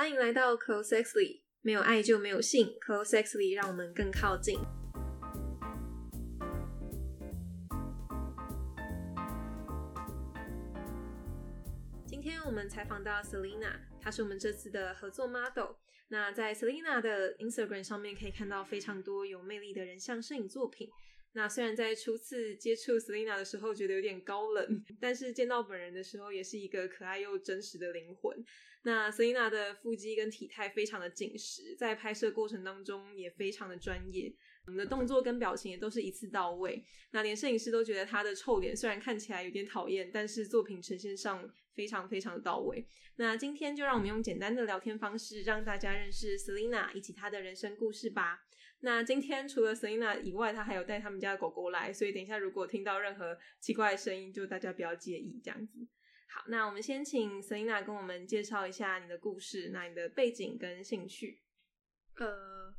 欢迎来到 Close Sexly，没有爱就没有性，Close Sexly 让我们更靠近。今天我们采访到 Selina，她是我们这次的合作 model。那在 Selina 的 Instagram 上面可以看到非常多有魅力的人像摄影作品。那虽然在初次接触 Selina 的时候觉得有点高冷，但是见到本人的时候也是一个可爱又真实的灵魂。那 Selina 的腹肌跟体态非常的紧实，在拍摄过程当中也非常的专业，我们的动作跟表情也都是一次到位。那连摄影师都觉得她的臭脸虽然看起来有点讨厌，但是作品呈现上非常非常的到位。那今天就让我们用简单的聊天方式，让大家认识 Selina 以及她的人生故事吧。那今天除了 Selina 以外，她还有带他们家的狗狗来，所以等一下如果听到任何奇怪的声音，就大家不要介意这样子。好，那我们先请 Selina 跟我们介绍一下你的故事，那你的背景跟兴趣。呃，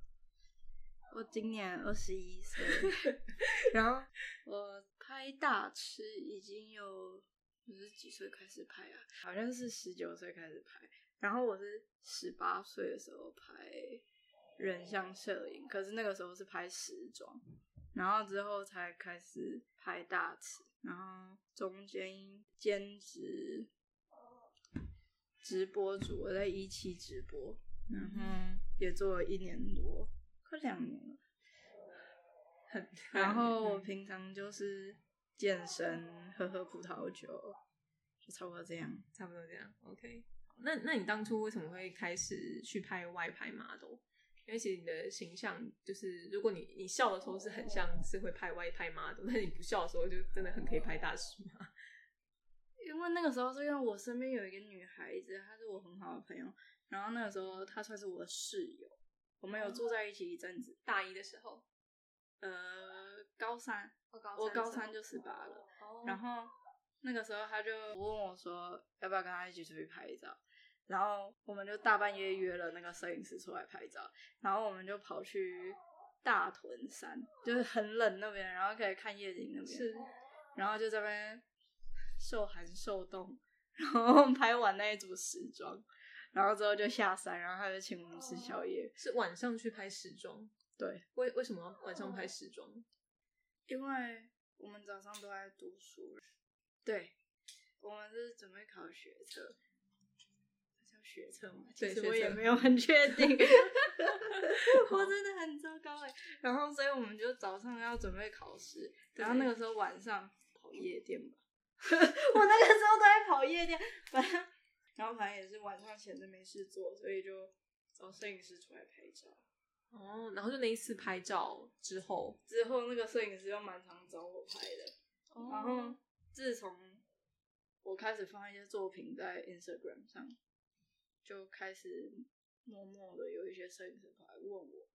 我今年二十一岁，然后我拍大吃已经有我是几岁开始拍啊？好像是十九岁开始拍，然后我是十八岁的时候拍人像摄影，可是那个时候是拍时装，然后之后才开始拍大尺，然后中间兼职直播主，我在一期直播，然后也做了一年多，快两年了。很，然后我 平常就是健身，喝喝葡萄酒，就差不多这样。差不多这样，OK。那那你当初为什么会开始去拍外拍 model？因为其实你的形象就是，如果你你笑的时候是很像是会拍外拍 model，但你不笑的时候就真的很可以拍大叔嘛。因为那个时候是因为我身边有一个女孩子，她是我很好的朋友，然后那个时候她算是我的室友，我们有住在一起一阵子。大一的时候，呃，高三，我高我高三就十八了，哦然后那个时候她就问我说要不要跟她一起出去拍照，然后我们就大半夜约了那个摄影师出来拍照，然后我们就跑去大屯山，就是很冷那边，然后可以看夜景那边，是然后就在那边受寒受冻，然后拍完那一组时装，然后之后就下山，然后他就请我们吃宵夜。是晚上去拍时装，对，为为什么晚上拍时装？因为我们早上都在读书，对，我们是准备考学测，学测嘛？其实我也没有很确定，我真的很糟糕哎。然后，所以我们就早上要准备考试，然后那个时候晚上跑夜店吧。我那个时候都在跑夜店，反正然后反正也是晚上闲着没事做，所以就找摄影师出来拍照。哦，然后就那一次拍照之后，之后那个摄影师又蛮常找我拍的，然后哦自从我开始放一些作品在 Instagram 上，就开始默默的有一些摄影师跑来问我，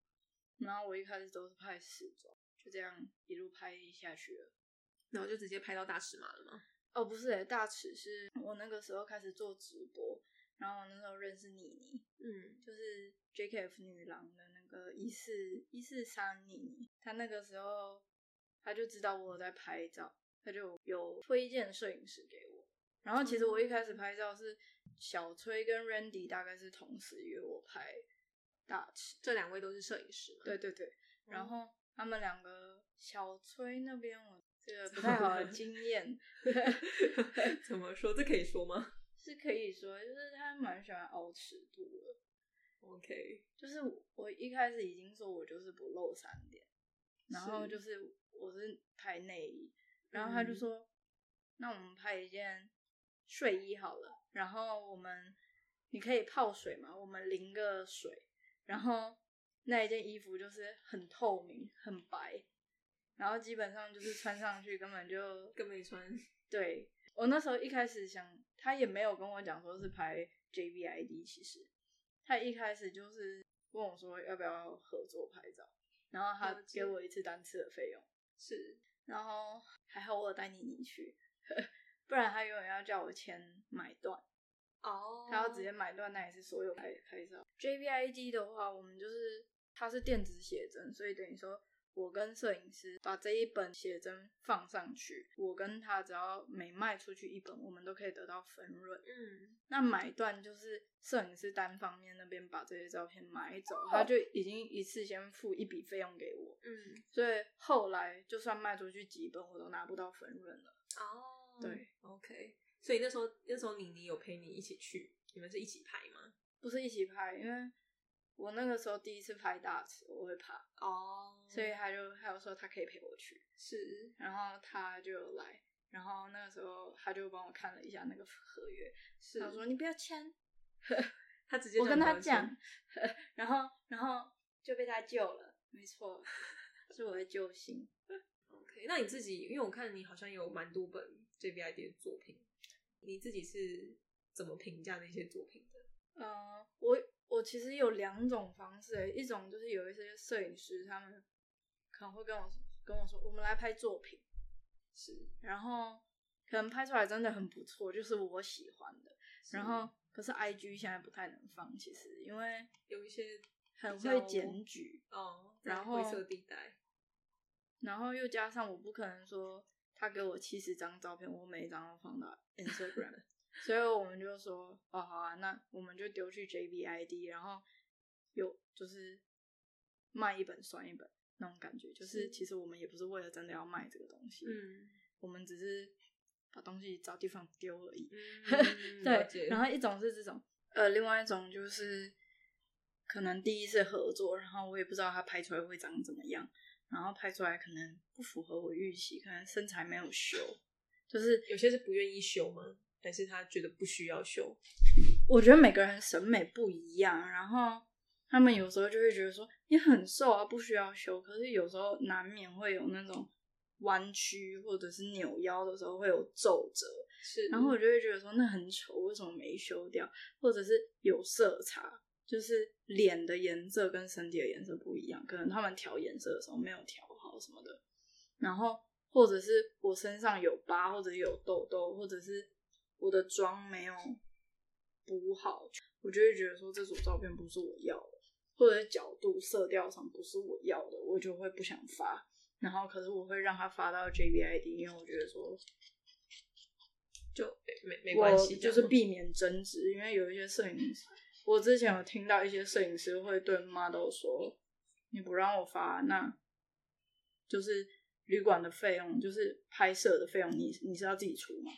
然后我一开始都是拍时装，就这样一路拍下去了。然后就直接拍到大尺码了吗？哦，不是诶，大尺是我那个时候开始做直播，然后我那时候认识妮妮，嗯，就是 JKF 女郎的那个一四一四三妮妮，她那个时候她就知道我有在拍照，她就有推荐摄影师给我。然后其实我一开始拍照是小崔跟 Randy 大概是同时约我拍大尺，这两位都是摄影师嘛？对对对，然哦后他们两个小崔那边我这个不太好的经验 怎么说？这可以说吗 是可以说，就是他蛮喜欢凹尺度的。？OK，就是我一开始已经说我就是不露三点，然后就是我是拍内衣，然后他就嗯说，那我们拍一件睡衣好了，然后我们你可以泡水嘛，我们淋个水，然后那一件衣服就是很透明很白，然后基本上就是穿上去根本就 跟没穿。对我那时候一开始想，他也没有跟我讲说是拍 JVID，其实他一开始就是问我说要不要合作拍照，然后他给我一次单次的费用，是然后还好我有带妮妮去，不然他永远要叫我签买断，哦他要直接买断，那也是所有拍拍照。JVID 的话，我们就是它是电子写真，所以等于说我跟摄影师把这一本写真放上去，我跟他只要每卖出去一本，我们都可以得到分润。嗯，那买断就是摄影师单方面那边把这些照片买走，他就已经一次先付一笔费用给我，嗯，所以后来就算卖出去几本，我都拿不到分润了。哦，对，OK。所以那时候那时候妮妮有陪你一起去，你们是一起拍吗？不是一起拍，因为我那个时候第一次拍大池，我会怕，哦，所以他就他有说他可以陪我去，是，然后他就来，然后那个时候他就帮我看了一下那个合约，是他说你不要签，他直接我跟他讲，然后然后就被他救了，没错，是我的救星。OK，那你自己，因为我看你好像有蛮多本 JVID 的作品，你自己是怎么评价那些作品的？呃，我我其实有两种方式欸，一种就是有一些摄影师他们可能会跟我跟我说，我们来拍作品，是，然后可能拍出来真的很不错，就是我喜欢的。然后可是 I G 现在不太能放，其实因为有一些很会检举，哦，然后灰色地带，然后又加上我不可能说他给我七十张照片，我每一张都放到 Instagram，所以我们就说哦好啊，那我们就丢去 JBID，然后有就是卖一本算一本那种感觉，就是是。其实我们也不是为了真的要卖这个东西，嗯我们只是把东西找地方丢而已。嗯，对，然后一种是这种，呃，另外一种就是可能第一次合作，然后我也不知道他拍出来会长怎么样，然后拍出来可能不符合我预期，可能身材没有修，就是有些是不愿意修吗？还是他觉得不需要修？我觉得每个人审美不一样，然后他们有时候就会觉得说你很瘦啊，不需要修，可是有时候难免会有那种弯曲或者是扭腰的时候会有皱褶，是，然后我就会觉得说那很丑，为什么没修掉？或者是有色差，就是脸的颜色跟身体的颜色不一样，可能他们调颜色的时候没有调好什么的。然后或者是我身上有疤，或者有痘痘，或者是我的妆没有补好，我就会觉得说这组照片不是我要的，或者是角度、色调上不是我要的，我就会不想发。然后可是我会让他发到 JBID，因为我觉得说就没没关系，就是避免争执，因为有一些摄影师，我之前有听到一些摄影师会对 model 说：“你不让我发，那就是旅馆的费用，就是拍摄的费用，你你是要自己出吗？”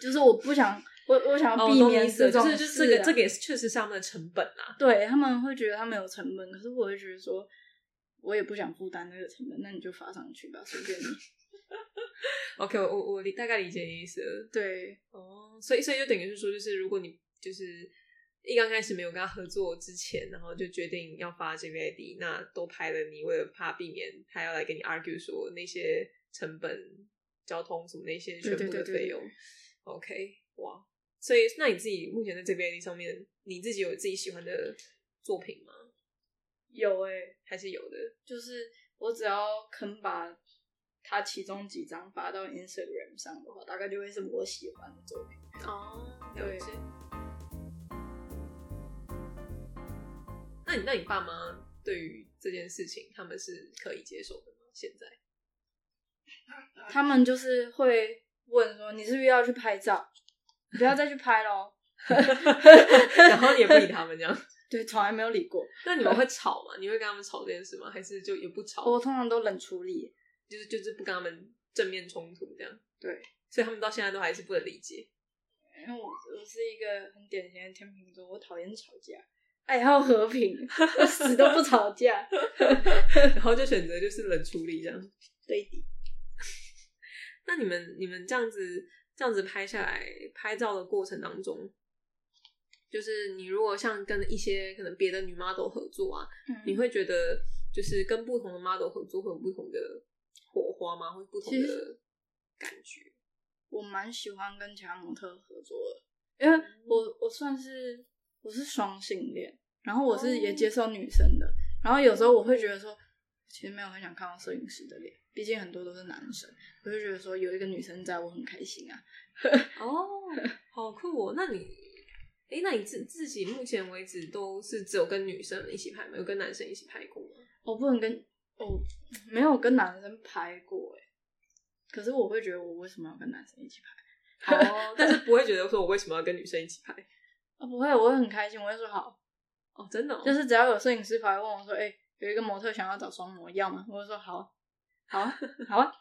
就是我不想，我我想要哦，避免这种这个这个也是确实是他们的成本啊。对他们会觉得他们有成本，可是我会觉得说，我也不想负担那个成本，那你就发上去吧，随便你。OK，我我我理大概理解你意思了。对，哦，所以所以就等于是说，就是如果你就是一刚开始没有跟他合作之前，然后就决定要发 JVID，那都拍了，你为了怕避免他要来跟你 argue 说那些成本、交通什么那些全对部对对对的费用，OK，哇，所以那你自己目前在 JVID 上面，你自己有自己喜欢的作品吗？有哎、还是有的？就是我只要肯把他其中几张发到 Instagram 上的话，大概就会是我喜欢的作品。哦，了对解。那你那你爸妈对于这件事情，他们是可以接受的吗？现在？他们就是会问说：“你是不是要去拍照？你不要再去拍喽。然后你也不理他们这样？” 对，从来没有理过。那你们会吵吗？你会跟他们吵这件事吗？还是就也不吵？我通常都冷处理。就是就是不跟他们正面冲突这样？对，所以他们到现在都还是不能理解。因为我我是一个很典型的天秤座，我讨厌吵架，爱好和平，我死都不吵架。然后就选择就是冷处理这样。对的，那你们你们这样子这样子拍下来，拍照的过程当中，就是你如果像跟一些可能别的女 model 合作啊，你嗯，会觉得就是跟不同的 model 合作会有不同的火花吗？或者不同的感觉？我蛮喜欢跟其他模特合作的，因为我我算是我是双性恋，然后我是也接受女生的，然后有时候我会觉得说，其实没有很想看到摄影师的脸，毕竟很多都是男生，我就觉得说有一个女生在我很开心啊。哦，好酷哦！那你，诶，那你自自己目前为止都是只有跟女生一起拍吗？有跟男生一起拍过吗？我不能跟哦，没有跟男生拍过哎，可是我会觉得我为什么要跟男生一起拍？哦，但是不会觉得说我为什么要跟女生一起拍？啊，不会，我会很开心，我会说好，哦，真的、哦，就是只要有摄影师跑来问我说，哎、有一个模特想要找双模，要吗？我就说好，好啊，好啊。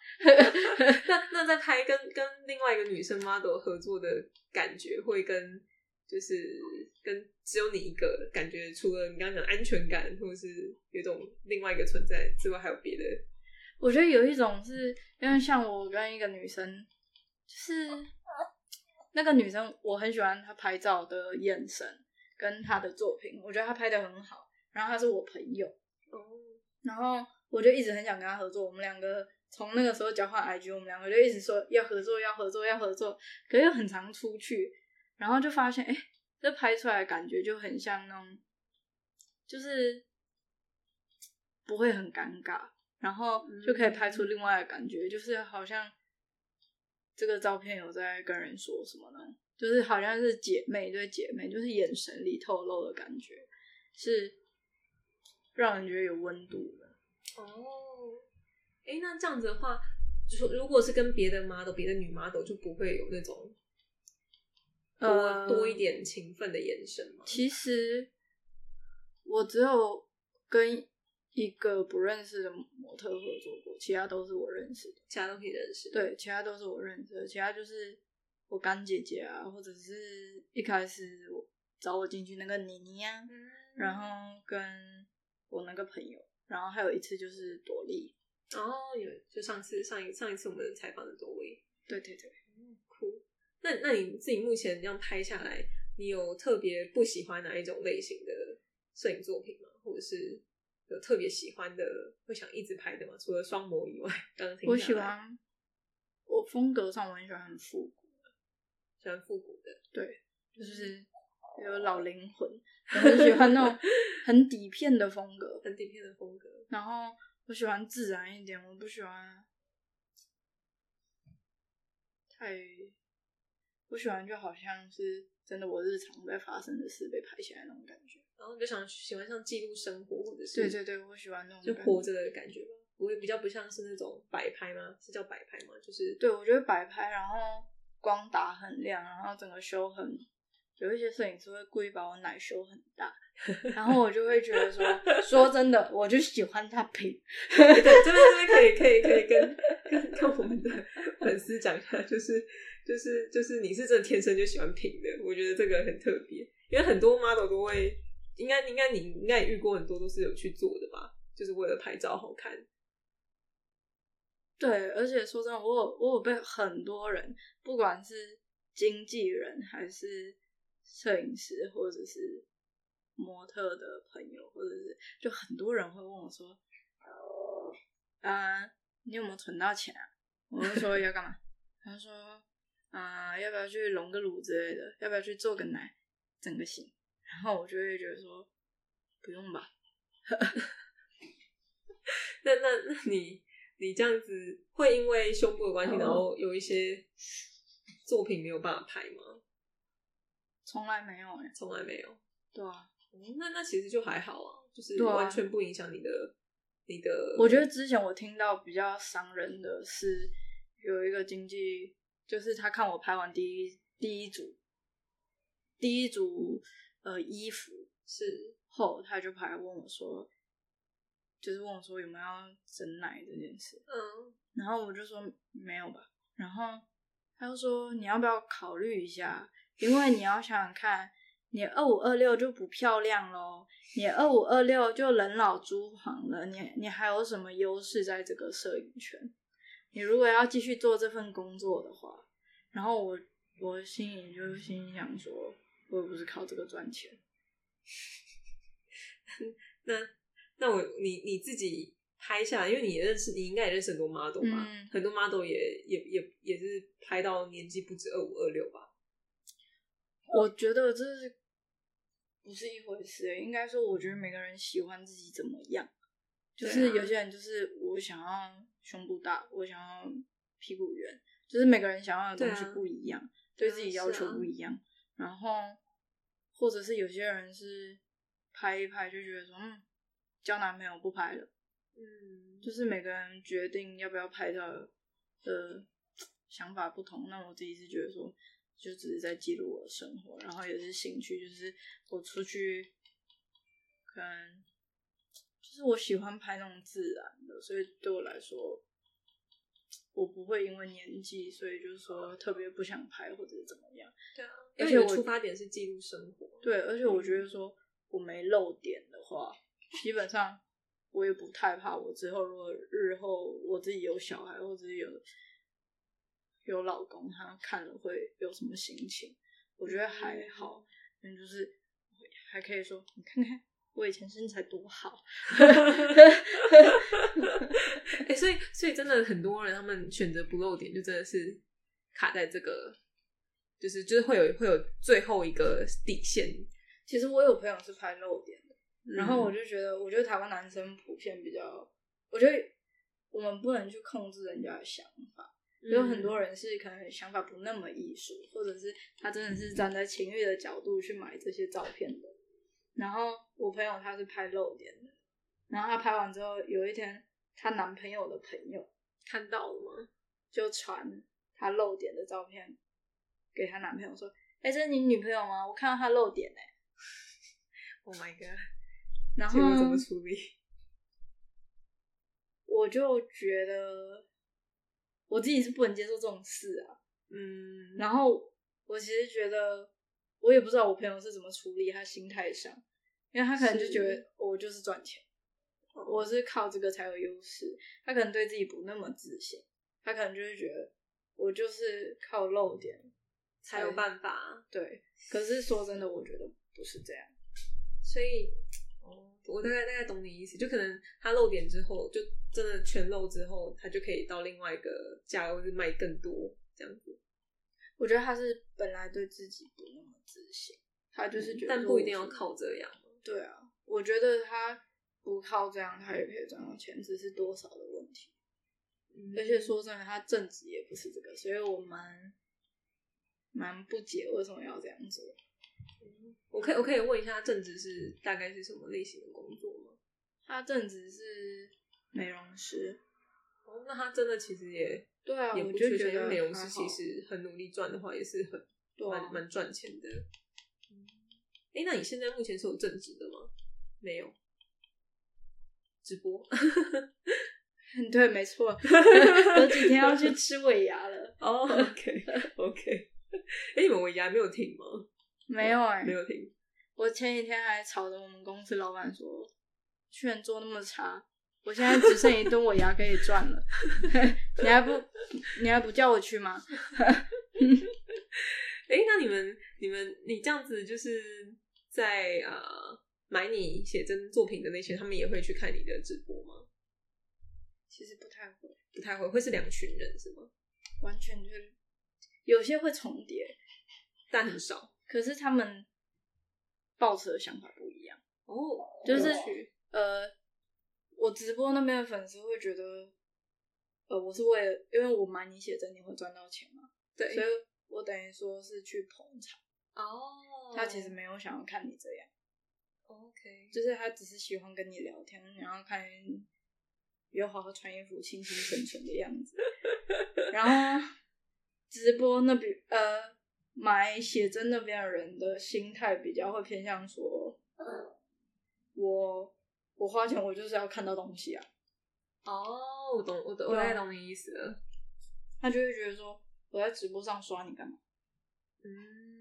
那那在拍跟跟另外一个女生 model 合作的感觉，会跟就是跟只有你一个感觉，除了你刚刚讲的安全感，或者是有一种另外一个存在之外，还有别的？我觉得有一种是因为像我跟一个女生，就是那个女生，我很喜欢她拍照的眼神跟她的作品，我觉得她拍的很好。然后她是我朋友，哦，然后我就一直很想跟她合作。我们两个从那个时候交换 IG，我们两个就一直说要合作，要合作，要合作，可是又很常出去，然后就发现，哎、这拍出来的感觉就很像那种，就是不会很尴尬，然后就可以拍出另外的感觉，就是好像这个照片有在跟人说什么呢？就是好像是姐妹对姐妹，就是眼神里透露的感觉，是让人觉得有温度的。哦，哎，那这样子的话，就说如果是跟别的 model、别的女 model，就不会有那种多、呃多一点情分的眼神吗？其实我只有跟一个不认识的模特合作过，其他都是我认识的。其他都可以认识。，对，其他都是我认识的，其他就是我干姐姐啊，或者是一开始我找我进去那个妮妮啊，嗯，然后跟我那个朋友，然后还有一次就是朵莉。哦，有就上次上一上一次我们采访的多位，对对对，酷。那那你自己目前这样拍下来，你有特别不喜欢哪一种类型的摄影作品吗？或者是有特别喜欢的，会想一直拍的吗？除了双模以外，刚刚听我喜欢，我风格上我很喜欢很复古，喜欢复古的，对，就是有老灵魂，我很喜欢那种 很底片的风格，很底片的风格。然后我喜欢自然一点，我不喜欢太，我喜欢就好像是真的我日常在发生的事被拍下来那种感觉。然后你就想喜欢像记录生活，或者是对对对，我喜欢那种就活着的感觉吧，我也比较不像是那种摆拍吗？是叫摆拍吗？就是对，我觉得摆拍，然后光打很亮，然后整个修很，有一些摄影师会故意把我奶修很大，然后我就会觉得说，说真的，我就喜欢他平。对，这边这边可以可以可以跟跟跟我们的粉丝讲一下，就是就是就是你是真的天生就喜欢平的，我觉得这个很特别，因为很多 model 都会，应该应该你应该也遇过很多都是有去做的吧，就是为了拍照好看。对，而且说真的，我有我有被很多人，不管是经纪人还是摄影师，或者是模特的朋友，或者是就很多人会问我说：“啊、你有没有存到钱啊？”我就说要干嘛？他说：“啊、要不要去隆个乳之类的？要不要去做个奶，整个型？”然后我就会觉得说：“不用吧。”那那那你你这样子会因为胸部的关系，哦然后有一些作品没有办法拍吗？从来没有哎、从来没有。对啊，嗯那那其实就还好啊，就是完全不影响你的、你的。我觉得之前我听到比较伤人的是，有一个经纪，就是他看我拍完第一第一组第一组呃衣服是。后，他就跑来问我说，就是问我说有没有要整奶这件事，嗯。然后我就说没有吧，然后他就说你要不要考虑一下，因为你要想想看，你二五二六就不漂亮喽，你二五二六就人老珠黄了，你你还有什么优势在这个摄影圈？你如果要继续做这份工作的话，然后我我心里就心想说，我又不是靠这个赚钱，那那我你你自己拍下来，因为你也认识，你应该也认识很多 model 吧？嗯很多 model 也也也也是拍到年纪不止二五二六吧？我觉得这是不是一回事、欸？应该说，我觉得每个人喜欢自己怎么样，就是有些人就是我想要胸部大，我想要屁股圆，就是每个人想要的东西不一样，对啊对自己要求不一样。然后或者是有些人是拍一拍就觉得说，嗯，交男朋友不拍了，嗯，就是每个人决定要不要拍照的想法不同。那我自己是觉得说，就只是在记录我的生活，然后也是兴趣，就是我出去，可能就是我喜欢拍那种自然的，所以对我来说，我不会因为年纪，所以就是说特别不想拍或者怎么样。对啊，而且我出发点是记录生活。对，而且我觉得说我没漏点的话，基本上我也不太怕。我之后如果日后我自己有小孩，或者是有有老公，他看了会有什么心情？我觉得还好，嗯，就是还可以说，你看看我以前身材多好。哎、所以所以真的很多人他们选择不露点，就真的是卡在这个，就是就是会有会有最后一个底线。其实我有朋友是拍露点的，然后我就就觉得，我觉得台湾男生普遍比较，我觉得我们不能去控制人家的想法。有很多人是可能想法不那么艺术，或者是他真的是站在情欲的角度去买这些照片的。然后我朋友他是拍露点的，然后他拍完之后，有一天她男朋友的朋友看到了吗？就传她露点的照片给她男朋友说：“哎、这是你女朋友吗？我看到她露点哎、Oh my god！然后怎么处理？我就觉得我自己是不能接受这种事啊。嗯，然后我其实觉得，我也不知道我朋友是怎么处理他心态上，因为他可能就觉得我就是赚钱，我是靠这个才有优势。他可能对自己不那么自信，他可能就会觉得我就是靠露点才有办法。对。可是说真的，我觉得不是这样。所以，哦，我大概大概懂你意思，就可能他露点之后，就真的全露之后，他就可以到另外一个价位，是卖更多这样子。我觉得他是本来对自己不那么自信，他就是觉得，嗯但不一定要。靠这样。对啊，我觉得他不靠这样，他也可以赚到钱，只是多少的问题。嗯而且说真的，他正职也不是这个，所以我蛮蛮不解为什么要这样做。我可以我可以问一下，正职是大概是什么类型的工作吗？他正职是美容师，哦，那他真的其实也对啊，也我就不缺钱，因觉得美容师其实很努力赚的话，也是很蛮蛮赚钱的。哎、那你现在目前是有正职的吗？没有，直播。嗯对，没错，有几天要去吃尾牙了。哦，OK OK。哎，你们尾牙没有停吗？没有哎、没有停。我前几天还吵着我们公司老板说，居然做那么差，我现在只剩一顿尾牙可以赚了，你还不你还不叫我去吗？哎、那你们、你们、你这样子，就是在呃买你写真作品的那些，他们也会去看你的直播吗？其实不太会，不太会，会是两群人是吗？完全就是有些会重叠，但很少可是他们抱持的想法不一样。哦，就是呃，我直播那边的粉丝会觉得，呃，我是为了，因为我买你写真，你会赚到钱嘛，对，所以我等于说是去捧场。哦，他其实没有想要看你这样，OK，就是他只是喜欢跟你聊天，然后看有好好穿衣服、清清纯纯的样子。然后直播那边，呃，买写真那边的人的心态比较会偏向说，我我花钱我就是要看到东西啊，哦，我懂，我懂，我对啊大概懂你意思了。他就会觉得说我在直播上刷你干嘛？嗯，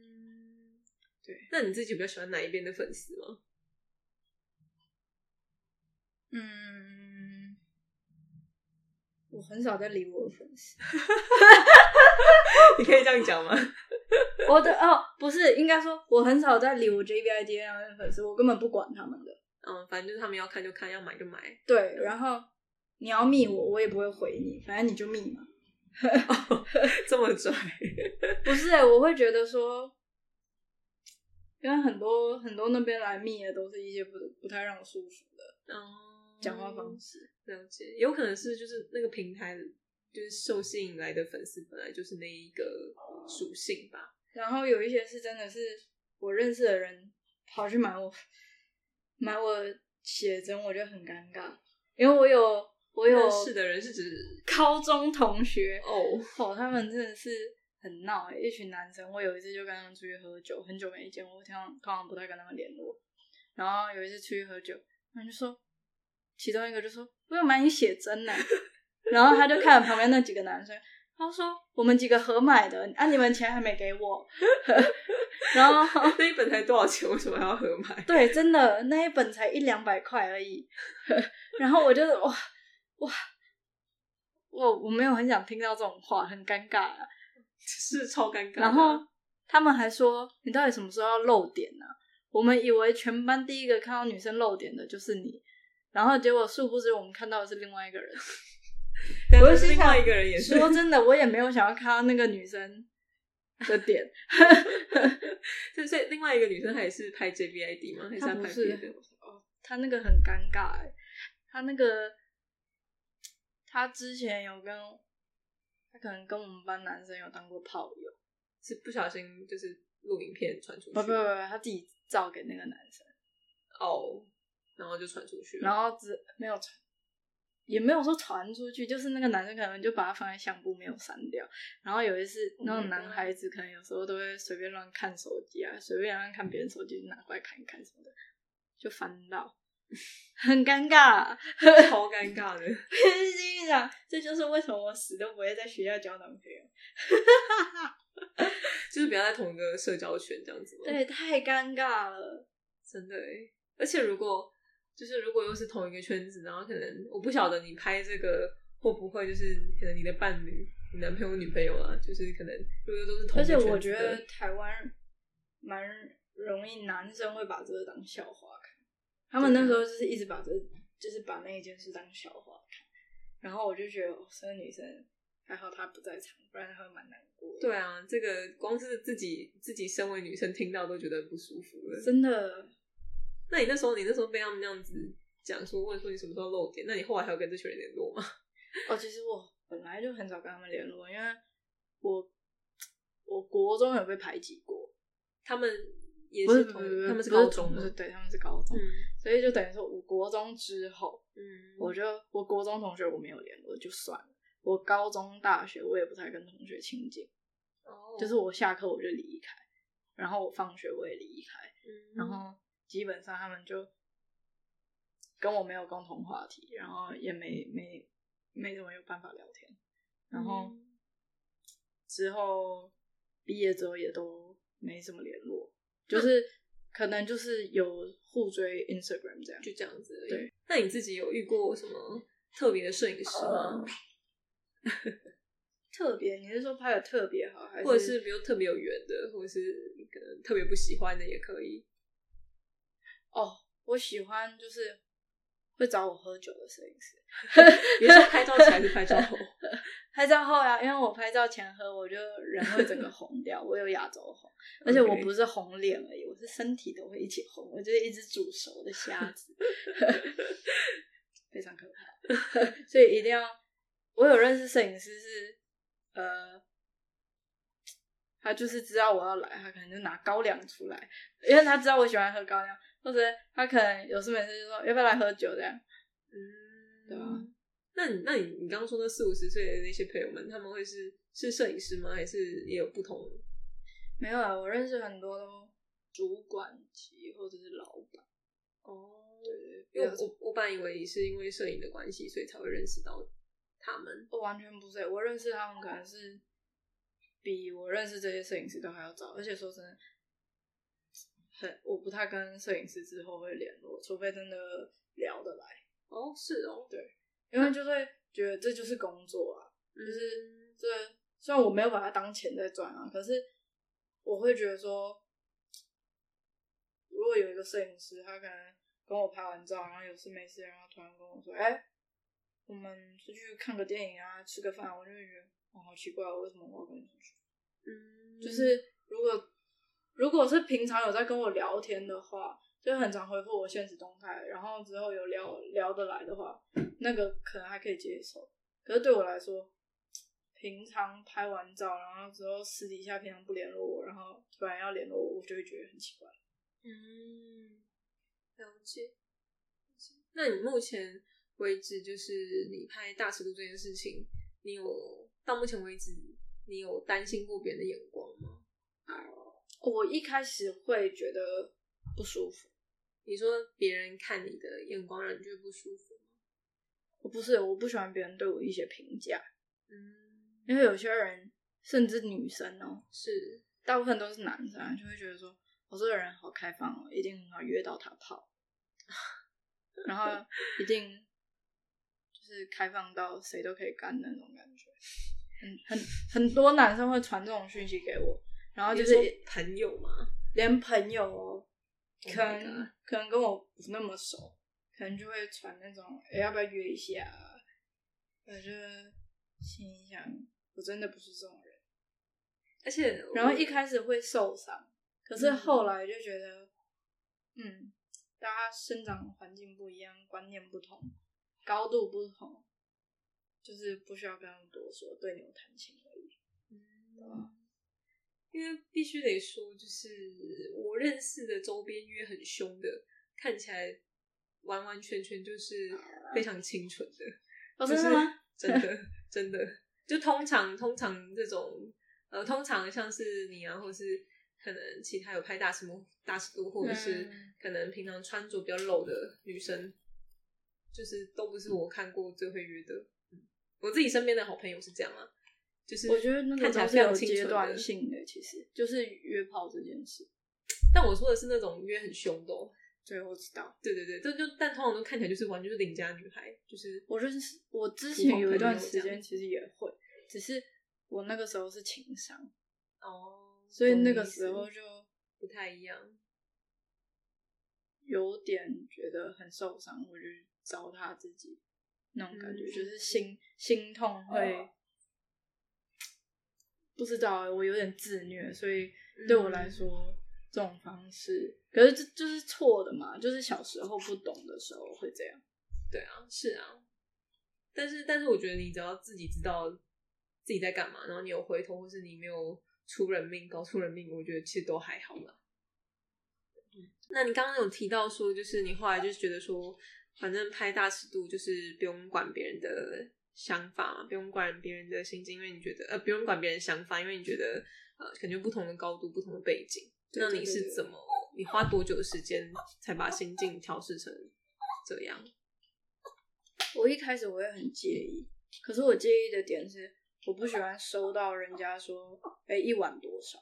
对，那你自己比较喜欢哪一边的粉丝吗？嗯，我很少在理我的粉丝。你可以这样讲吗？我的哦，不是，应该说我很少在理我 J B I D 那边的粉丝，我根本不管他们的。嗯，反正就是他们要看就看，要买就买。对，然后你要密我，我也不会回你，反正你就密嘛。这么拽，不是、欸，我会觉得说，因为很多很多那边来密的都是一些不不太让我舒服的哦，讲话方式。了解，有可能是就是那个平台就是受吸引来的粉丝本来就是那一个属性吧。然后有一些是真的是我认识的人跑去买我买我写真，我觉得很尴尬。因为我有我有认识的人是指高中同学哦，哦，他们真的是很闹欸一群男生。我有一次就跟他们出去喝酒，很久没见，我通常通常不太跟他们联络。然后有一次出去喝酒，他们就说，其中一个就说：“我有买你写真呢。”然后他就看了旁边那几个男生，他说：“我们几个合买的，啊，你们钱还没给我。”然后那一本才多少钱？为什么还要合买？对，真的那一本才一两百块而已。然后我就哇哇，我我没有很想听到这种话，很尴尬、啊。是超尴尬。然后他们还说：“你到底什么时候要露点呢、我们以为全班第一个看到女生露点的就是你，然后结果殊不知我们看到的是另外一个人。但 我是另外一个人也是说真的，我也没有想要看到那个女生的点。所以所以另外一个女生她也是拍 JBID 吗？还是她她不是拍别的？哦，她那个很尴尬哎，她那个他之前有跟他可能跟我们班男生有当过炮友，是不小心就是录影片传出去，不不不，他自己照给那个男生，哦，然后就传出去了，然后只没有传，也没有说传出去，就是那个男生可能就把它放在相簿没有删掉。然后有一次，Oh 那种男孩子可能有时候都会随便乱看手机啊，随便乱看别人手机，就拿过来看一看什么的，就翻到，很尴尬。超尴尬的。心里想，这就是为什么我死都不会在学校交男朋友。就是不要在同一个社交圈这样子吗？，对，太尴尬了。真的欸。而且如果就是如果又是同一个圈子，然后可能我不晓得你拍这个会不会就是可能你的伴侣、你男朋友、女朋友啊，就是可能如果都是同而且一个圈子的我觉得台湾蛮容易男生会把这个当笑话看，他们那时候就是一直把这就是把那一件事当笑话看，然后我就觉得哦，这个女生还好她不在场，不然她会蛮难过的。对啊，这个光是自己自己身为女生听到都觉得不舒服了。真的那你那时候你那时候被他们那样子讲说问说你什么时候露点，那你后来还有跟这群人联络吗？哦，其实我本来就很少跟他们联络，因为我我国中有被排挤过，他们也是是同他们是高中吗不是？对，他们是高中，嗯所以就等于说，我国中之后，嗯，我就我国中同学我没有联络就算了，我高中、大学我也不太跟同学亲近，哦就是我下课我就离开，然后我放学我也离开，嗯然后基本上他们就跟我没有共同话题，然后也没没没怎么有办法聊天，然后嗯之后毕业之后也都没什么联络，就是可能就是有互追 Instagram 这样。就这样子而已。对，那你自己有遇过什么特别的摄影师吗？特别，你是说拍的特别好，还是或者是比如特别有缘的，或者是可能特别不喜欢的也可以。哦，我喜欢就是会找我喝酒的摄影师。你说拍照前还是拍照后？拍照后呀，因为我拍照前喝，我就人会整个红掉，我有亚洲红，而且我不是红脸而已，我是身体都会一起红，我就是一只煮熟的虾子，非常可怕，所以一定要。我有认识摄影师是，呃，他就是知道我要来，他可能就拿高粱出来，因为他知道我喜欢喝高粱，或者他可能有事没事就说要不要来喝酒这样。嗯，对啊。那你那你你刚刚说那四五十岁的那些朋友们，他们会是是摄影师吗？还是也有不同？没有啊，我认识很多都主管级或者是老板。哦，对，因为我我我本来以为是因为摄影的关系，所以才会认识到他们。我完全不是，我认识他们可能是比我认识这些摄影师都还要早，而且说真的，很我不太跟摄影师之后会联络，除非真的聊得来，哦，是哦，对因为就会觉得这就是工作啊，就是这虽然我没有把它当钱在赚啊，可是我会觉得说，如果有一个摄影师，他可能跟我拍完照，然后有事没事，然后突然跟我说：“哎、我们出去看个电影啊，吃个饭。”我就会觉得，哦，好奇怪，为什么我要跟你出去？嗯，就是如果如果是平常有在跟我聊天的话，就很常回复我现实动态，然后之后有聊聊得来的话，那个可能还可以接受。可是对我来说，平常拍完照，然后之后私底下平常不联络我，然后突然要联络我，我就会觉得很奇怪。嗯，了解。那你目前为止，就是你拍大尺度这件事情，你有到目前为止，你有担心过别人的眼光吗？我一开始会觉得不舒服。你说别人看你的眼光让你觉得不舒服吗？我不是，我不喜欢别人对我一些评价，嗯，因为有些人甚至女生哦、是，大部分都是男生啊，就会觉得说，我、这个人好开放哦，一定很好约到他泡，然后一定就是开放到谁都可以干的那种感觉。很很很多男生会传这种讯息给我，然后就是朋友嘛？连朋友哦，Oh 可能可能跟我不那么熟，可能就会传那种，哎、要不要约一下啊？我就心里想，我真的不是这种人。而且，然后一开始会受伤，可是后来就觉得，嗯，大家生长环境不一样，观念不同，高度不同，就是不需要跟他们多说，对牛弹琴而已。对吧因为必须得说，就是我认识的周边约很凶的，看起来完完全全就是非常清纯的。哦，就是真的吗？真的真的，就通常通常这种呃，通常像是你啊，或是可能其他有拍大尺度大尺度，或者是嗯可能平常穿着比较露的女生，就是都不是我看过最会约的。嗯我自己身边的好朋友是这样啊，就是我觉得那个看起来都是有阶段。性的，其实就是约炮这件事。但我说的是那种约很凶的、哦，对，我知道。对对对，这就但通常都看起来就是完全是邻家女孩，就是我认识，我之前有一段时间其实也会，只是我那个时候是情商，哦，所以那个时候就不太一样。有点觉得很受伤，我就糟蹋自己那种感觉，嗯就是心心痛会不知道欸我有点自虐，所以对我来说、这种方式，可是这就是错的嘛，就是小时候不懂的时候会这样。对啊，是啊，但是但是我觉得你只要自己知道自己在干嘛，然后你有回头，或是你没有出人命、搞出人命，我觉得其实都还好啦。那你刚刚有提到说，就是你后来就是觉得说，反正拍大尺度就是不用管别人的想法，不用管别人的心境，因为你觉得呃不用管别人想法，因为你觉得呃感觉不同的高度、不同的背景，那你是怎么？你花多久的时间才把心境调试成这样？我一开始我也很介意，可是我介意的点是，我不喜欢收到人家说，哎、一碗多少，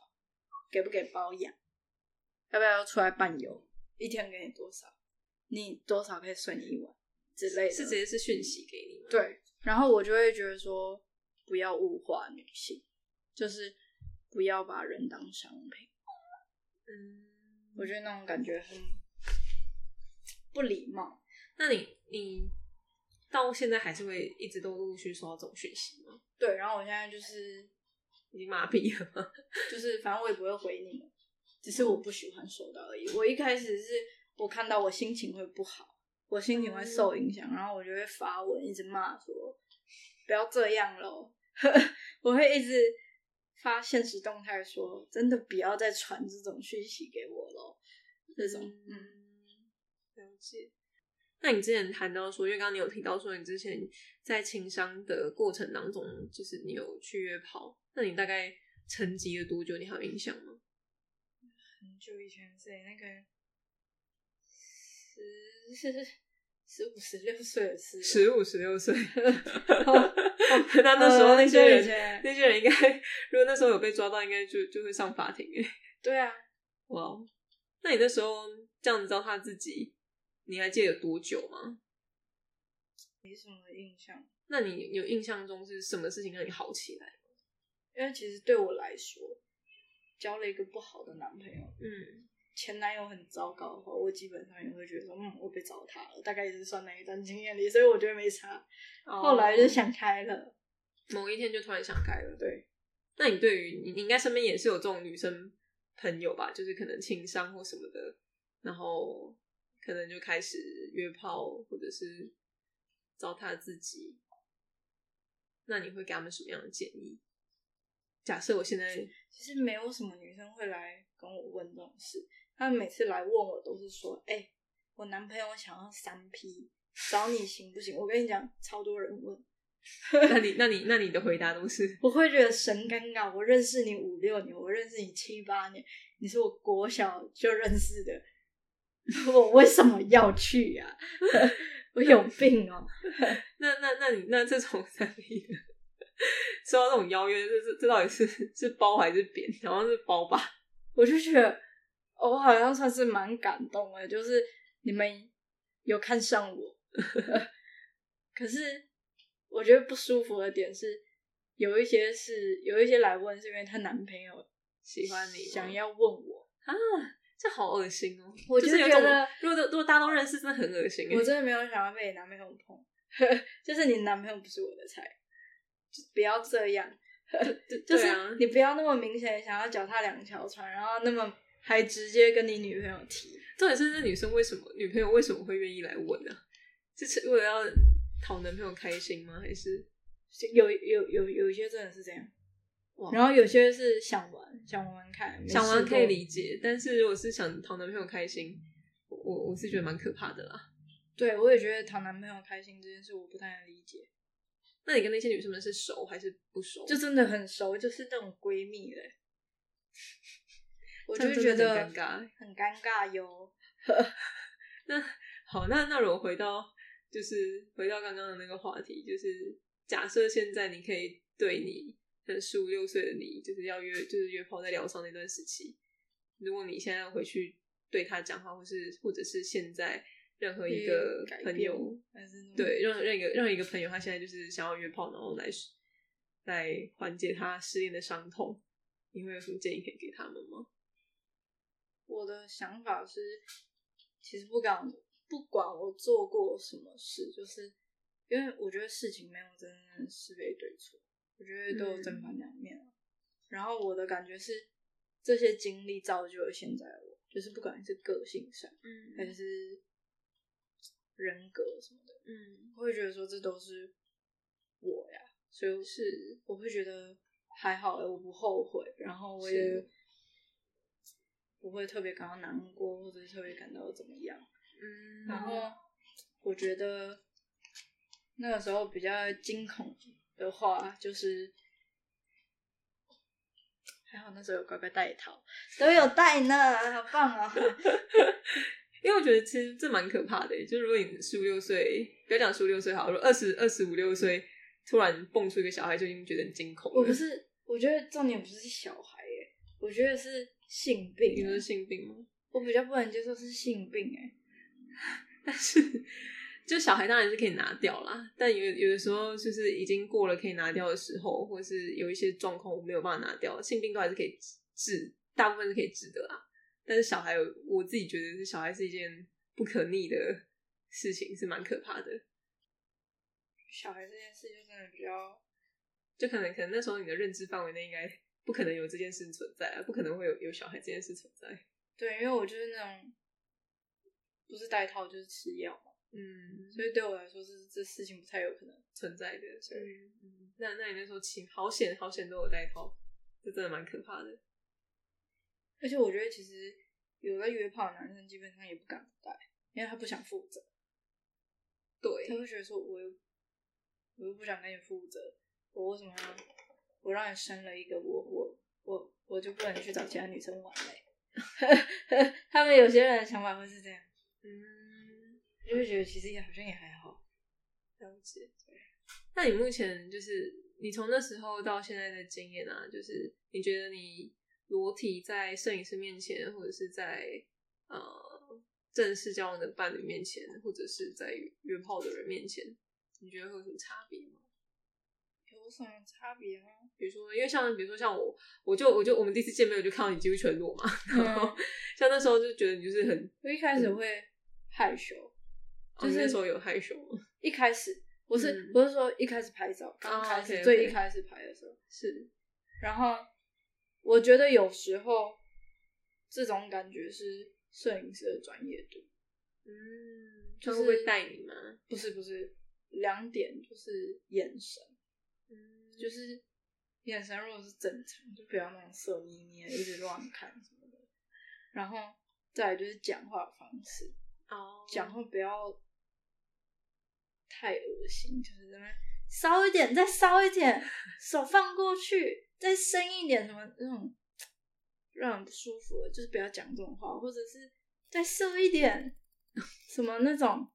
给不给包养，要不要出来伴游，一天给你多少，你多少可以睡你一晚之类的，是直接是讯息给你？对，然后我就会觉得说，不要物化女性，就是不要把人当商品，嗯，我觉得那种感觉很不礼貌。那你你到现在还是会一直都陆续收到这种讯息吗？对，然后我现在就是已经麻痹了吗？就是反正我也不会回你们，只是我不喜欢收到而已。我一开始是我看到我心情会不好，我心情会受影响，然后我就会发文一直骂说不要这样喽，我会一直发现实动态说真的不要再传这种讯息给我喽，这种嗯。嗯，了解。那你之前谈到说，因为刚刚你有提到说，你之前在情商的过程当中，就是你有去约炮，那你大概沉寂了多久？你还有印象吗？很久以前是那个十十五十六岁的事，十五、十六岁。哦那那时候那些人，前那些人应该，如果那时候有被抓到，应该就就会上法庭哎。对啊，哇哦，那你那时候这样子糟蹋自己，你还记得有多久吗？没什么印象。那你有印象中是什么事情让你好起来？因为其实对我来说，交了一个不好的男朋友，嗯，前男友很糟糕的话，我基本上也会觉得说，嗯，我被糟蹋了，大概也是算那一段经验里，所以我觉得没差。后来就想开了，哦某一天就突然想开了。对，那你对于你，你应该身边也是有这种女生朋友吧？就是可能情商或什么的，然后可能就开始约炮，或者是糟蹋自己。那你会给他们什么样的建议？假设我现在其实没有什么女生会来跟我问这种事，她们每次来问我都是说，哎、我男朋友想要三 P，找你行不行？我跟你讲，超多人问，那你那你那你的回答都是我会觉得神尴尬。我认识你五六年，我认识你七八年，你是我国小就认识的，我为什么要去呀、我有病哦、那那那你那这种三 P 的，收到这种邀约，这这这到底是是包还是扁？好像是包吧。我就觉得、哦我好像算是蛮感动的，就是你们有看上我。可是我觉得不舒服的点是，有一些是有一些来问是因为她男朋友喜欢你想要问我，啊，这好恶心哦！我就是觉得，如果如果大家都认识，真的很恶心欸。我 真的没有想要被你男朋友碰，就是你男朋友不是我的菜，就不要这样。就就是你不要那么明显想要脚踏两条船，然后那么还直接跟你女朋友提。重点是这女生为什么女朋友为什么会愿意来问呢、是为了要讨男朋友开心吗？还是有有有有一些真的是这样，然后有些是想玩想玩玩看，想玩可以理解，但是如果是想讨男朋友开心，我我我是觉得蛮可怕的啦。对我也觉得讨男朋友开心这件事我不太能理解，那你跟那些女生们是熟还是不熟？就真的很熟，就是那种闺蜜嘞。我就觉得很尴尬很尴尬哟。那好，那那如果回到就是回到刚刚的那个话题，就是假设现在你可以对你可能十五六岁的你，就是要约就是约炮在疗伤那段时期，如果你现在要回去对他讲话，或是或者是现在任何一个朋友，对任任一个任何一个朋友，他现在就是想要约炮，然后来来缓解他失恋的伤痛，你会有什么建议可以给他们吗？我的想法是，其实不管不管我做过什么事，就是因为我觉得事情没有真正是非对错，我觉得都有正反两面啊。然后我的感觉是，这些经历造就了现在的我，就是不管是个性上还嗯。是人格什么的，嗯，我会觉得说这都是我呀，所以是我会觉得还好欸，我不后悔，然后我也是不会特别感到难过，或者是特别感到怎么样。嗯然后我觉得那个时候比较惊恐的话，就是还好那时候有乖乖带套，都有带呢，好棒哦！因为我觉得其实这蛮可怕的耶，就如果你十五六岁，不要讲十五六岁好，如果二十二十五六岁突然蹦出一个小孩，就已经觉得很惊恐。我不是，我觉得重点不是小孩耶，我觉得是性病啊。你说是性病吗？我比较不能接受是性病哎，但是就小孩当然是可以拿掉啦，但有有的时候就是已经过了可以拿掉的时候，或者是有一些状况我没有办法拿掉，性病都还是可以治，大部分是可以治的啦。但是小孩有，我自己觉得是小孩是一件不可逆的事情，是蛮可怕的。小孩这件事就真的比较就可能可能那时候你的认知范围内应该不可能有这件事存在啊，不可能会有有小孩这件事存在。对，因为我就是那种不是戴套就是吃药嘛，嗯，所以对我来说是这事情不太有可能。存在的。对嗯，那那你那时候起好险好险都有带套，这真的蛮可怕的。而且我觉得其实有在约炮的男生基本上也不敢戴，因为他不想负责，对他对，会觉得说我又我又不想跟你负责，我为什么要我让你生了一个我我我我就不能去找其他女生玩嘞？他们有些人的想法会是这样，嗯，就会觉得其实也好像也还好。了解。那你目前就是你从那时候到现在的经验啊，就是你觉得你裸体在摄影师面前，或者是在呃正式交往的伴侣面前，或者是在约炮的人面前，你觉得会有什么差别吗？有什么差别吗？比如说，因为像比如说像我，我就我就我们第一次见面我就看到你几乎全裸嘛，然后像那时候就觉得你就是很，我一开始会害羞，就是哦那时候有害羞吗？一开始不是、嗯不是说一开始拍照，刚开始、最一开始拍的时候，是，然后我觉得有时候这种感觉是摄影师的专业度，嗯，就是会带你吗？不是不是两点就是眼神，嗯，就是眼神如果是正常，就不要那种色眯眯的一直乱看什么的，然后再来就是讲话方式，哦，讲话不要太恶心，就是在那边烧一点，再烧一点，手放过去，再深一点，什么那种让人不舒服的，就是不要讲这种话，或者是再瘦一点，什么那种，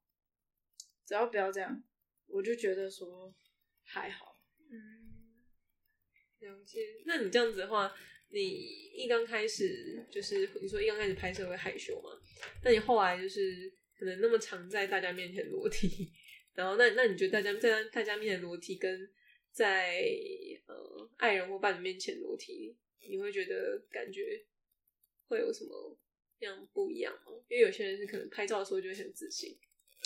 只要不要这样，我就觉得说还好。嗯，了解。那你这样子的话，你一刚开始就是你说一刚开始拍摄会害羞吗？那你后来就是可能那么常在大家面前裸体，然后那那你觉得大家在大家面前裸体跟在呃爱人或伴侣面前裸体，你会觉得感觉会有什么样不一样吗？因为有些人是可能拍照的时候就会很自信，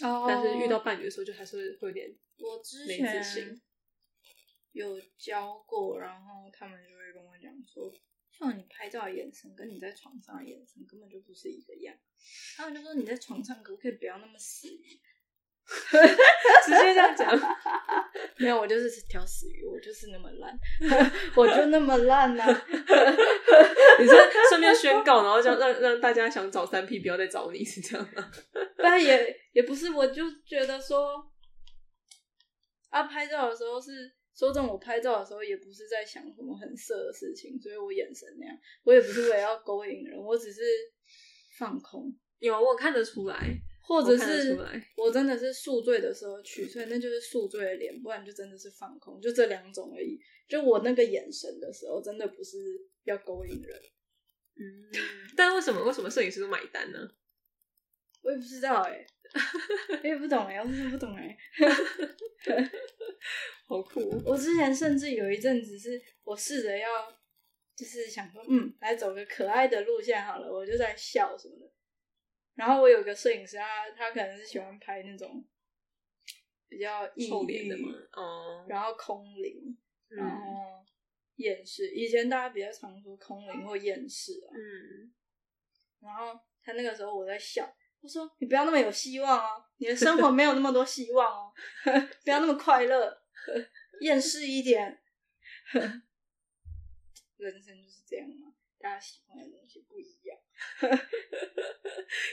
哦但是遇到伴侣的时候就还是会会有点我之没自信前有教过，然后他们就会跟我讲说，像你拍照的眼神跟你在床上的眼神根本就不是一个样。他们就说你在床上可不可以不要那么死鱼？直接这样讲。没有，我就是条死鱼，我就是那么烂，我就那么烂呐、你是顺便宣告，然后让让让大家想找三 P 不要再找你，是这样吗？但也也不是，我就觉得说，啊，拍照的时候是说真的，我拍照的时候也不是在想什么很色的事情，所以我眼神那样，我也不是为了要勾引人，我只是放空，有，我看得出来，或者是出来我真的是宿醉的时候去，所以那就是宿醉的脸，不然就真的是放空，就这两种而已。就我那个眼神的时候，真的不是要勾引人，嗯，但为什么为什么摄影师都买单呢？我也不知道哎、我也不懂哎、我真的不懂哎、好酷哦，我之前甚至有一阵子是我试着要，就是想说，嗯，来走个可爱的路线好了，我就在笑什么的。然后我有个摄影师，他他可能是喜欢拍那种比较抑臭脸的嘛，哦，然后空灵，然嗯后厌世。以前大家比较常说空灵或厌世啊。嗯，然后他那个时候我在笑，我说你不要那么有希望哦，你的生活 没有那么多希望哦，不要那么快乐，厌世一点。人生就是这样嘛，大家喜欢的东西不一样。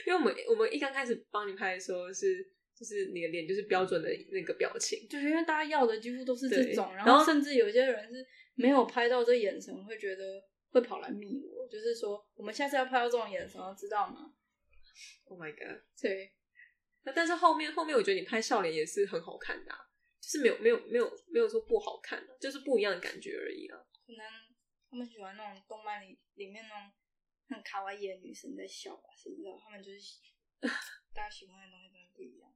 因为我们我们一刚开始帮你拍的时候是就是你的脸就是标准的那个表情，就是因为大家要的几乎都是这种，然后甚至有些人是没有拍到这眼神，会觉得会跑来密我，就是说我们下次要拍到这种眼神，知道吗？Oh my god！对，那但是后面后面我觉得你拍笑脸也是很好看的、啊，就是没有没有没有没有说不好看、啊，就是不一样的感觉而已啊。可能他们喜欢那种动漫里里面那种很卡哇伊的女生在笑吧，谁知道他们就是 大家喜欢的东西真的不一样。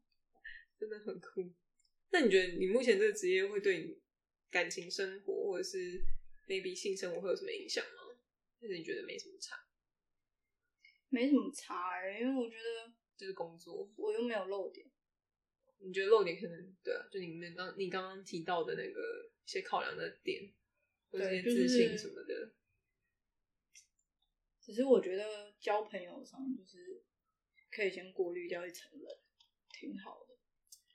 真的很酷。那你觉得你目前这个职业会对你感情生活或者是 maybe 性生活会有什么影响吗？还是你觉得没什么差，没什么差哎、因为我觉得就是工作？我又没有漏点。你觉得漏点可能对啊，就你们刚你刚刚提到的那个一些考量的点，或者一些对自信什么的，只是我觉得交朋友上就是可以先过滤掉一层人，挺好的。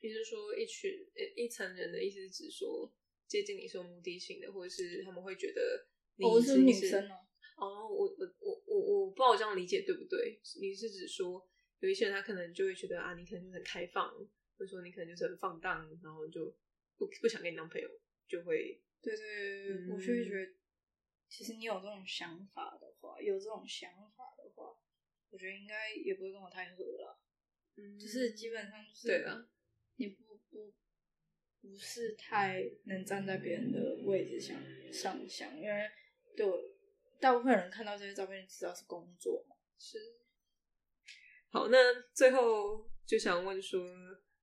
你是说一群呃一层人的意思是指说接近你是有目的性的，或者是他们会觉得你哦是女是生哦、哦，我我我我我不知道我这样理解对不对？你是指说有一些人他可能就会觉得啊，你可能就是很开放，或者说你可能就是很放荡，然后就不不想跟你当朋友，就会对对对对，嗯我就会觉得，其实你有这种想法的话，有这种想法的话，我觉得应该也不会跟我太合了。嗯就是基本上就是对了，你不不不是太能站在别人的位置上上想，因为对我大部分人看到这些照片就知道是工作嘛。是。好，那最后就想问说，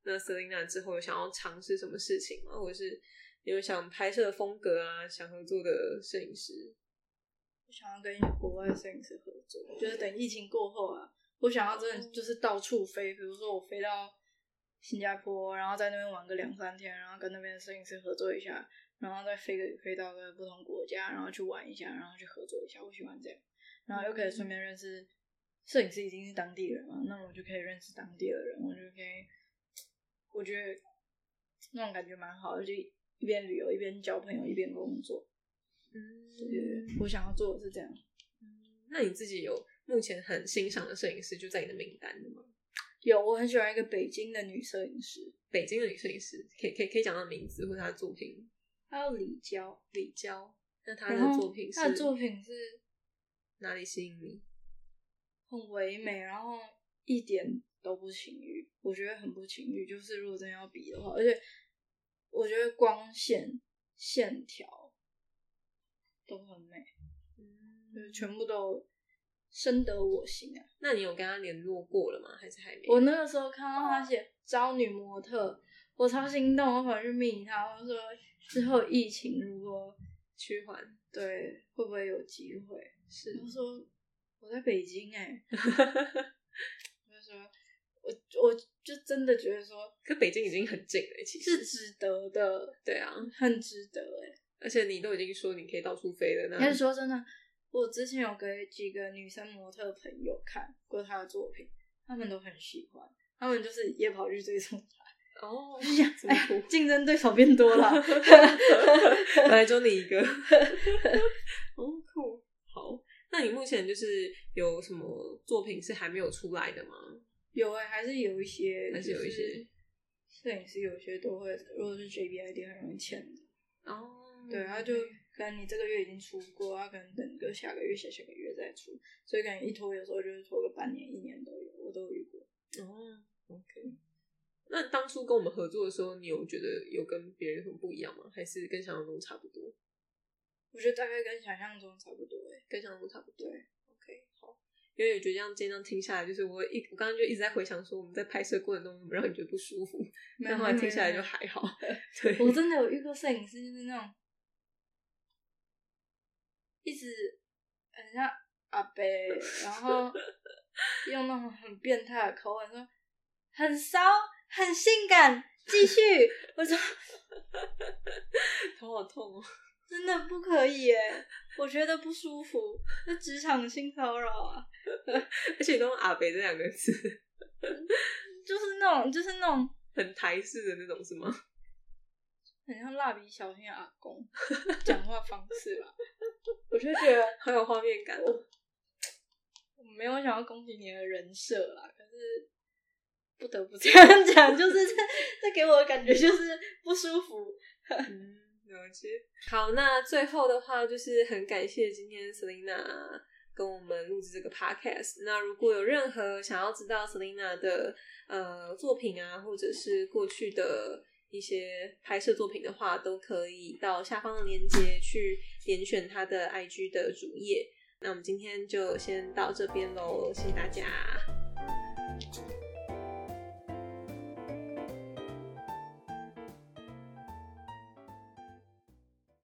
那 Selina 之后有想要尝试什么事情吗？或者是你有想拍摄的风格啊，想合作的摄影师？我想要跟一些国外的摄影师合作，就是等疫情过后啊，我想要真的就是到处飞，比如说我飞到新加坡，然后在那边玩个两三天，然后跟那边的摄影师合作一下，然后再飞个飞到个不同国家，然后去玩一下，然后去合作一下，我喜欢这样，然后又可以顺便认识摄影师已经是当地人嘛，那我就可以认识当地的人，我就可以，我觉得那种感觉蛮好的，就一边旅游一边交朋友一边工作，嗯对，我想要做的是这样。那你自己有目前很欣赏的摄影师就在你的名单的吗？有，我很喜欢一个北京的女摄影师，北京的女摄影师，可以可以可以讲到名字或者她的作品。她有李娇，李娇，那她的作品是她的作品是哪里吸引你？很唯美，然后一点都不情欲，我觉得很不情欲。就是如果真要比的话，而且我觉得光线、线条都很美，就是全部都深得我心啊。那你有跟他联络过了吗？还是还没？我那个时候看到他写招女模特，我超心动，我跑去密他，我说之后疫情如果趋缓对会不会有机会？是他说我在北京哎、我就说我我就真的觉得说可北京已经很近了，其实是值得的，对啊，很值得哎、而且你都已经说你可以到处飞了，那但是说真的，我之前有给几个女生模特朋友看过她的作品，他们都很喜欢，他们就是也跑去追踪她。哦呀酷，竞争对手变多了。来就你一个，哦酷，好。那你目前就是有什么作品是还没有出来的吗？有哎、还是有一些，还是有一些摄影师，有些都会，如果是 JBID 很容易签的。哦，对，他就可能你这个月已经出过，他可能等个下个月、下下个月再出，所以可能一拖有时候就是拖个半年、一年都有，我都有遇过。哦，OK。那当初跟我们合作的时候，你有觉得有跟别人有什么不一样吗？还是跟想象中差不多？我觉得大概跟想象中差不多哎、跟想象中差不多。对，OK，好。因为我觉得这样这样听下来，就是我一我刚刚就一直在回想说，我们在拍摄过程中有没有让你觉得不舒服，但后来听下来就还好。对，我真的有遇过摄影师，就是那种一直很像阿伯，然后 用那种很变态的口吻说很骚、很性感，继续。我说头好痛哦。真的不可以耶，我觉得不舒服，是职场性骚扰啊，而且都用阿北这两个字，就是那种就是那种很台式的那种是吗？很像蜡笔小新的阿公 讲话方式吧，我就觉得很有画面感。我我没有想要攻击你的人设啦，可是不得不这样讲，就是这这给我的感觉就是不舒服。嗯，了解。好，那最后的话就是很感谢今天 Selina 跟我们录制这个 podcast。那如果有任何想要知道 Selina 的呃作品啊，或者是过去的一些拍摄作品的话，都可以到下方的链接去点选他的 IG 的主页。那我们今天就先到这边喽，谢谢大家。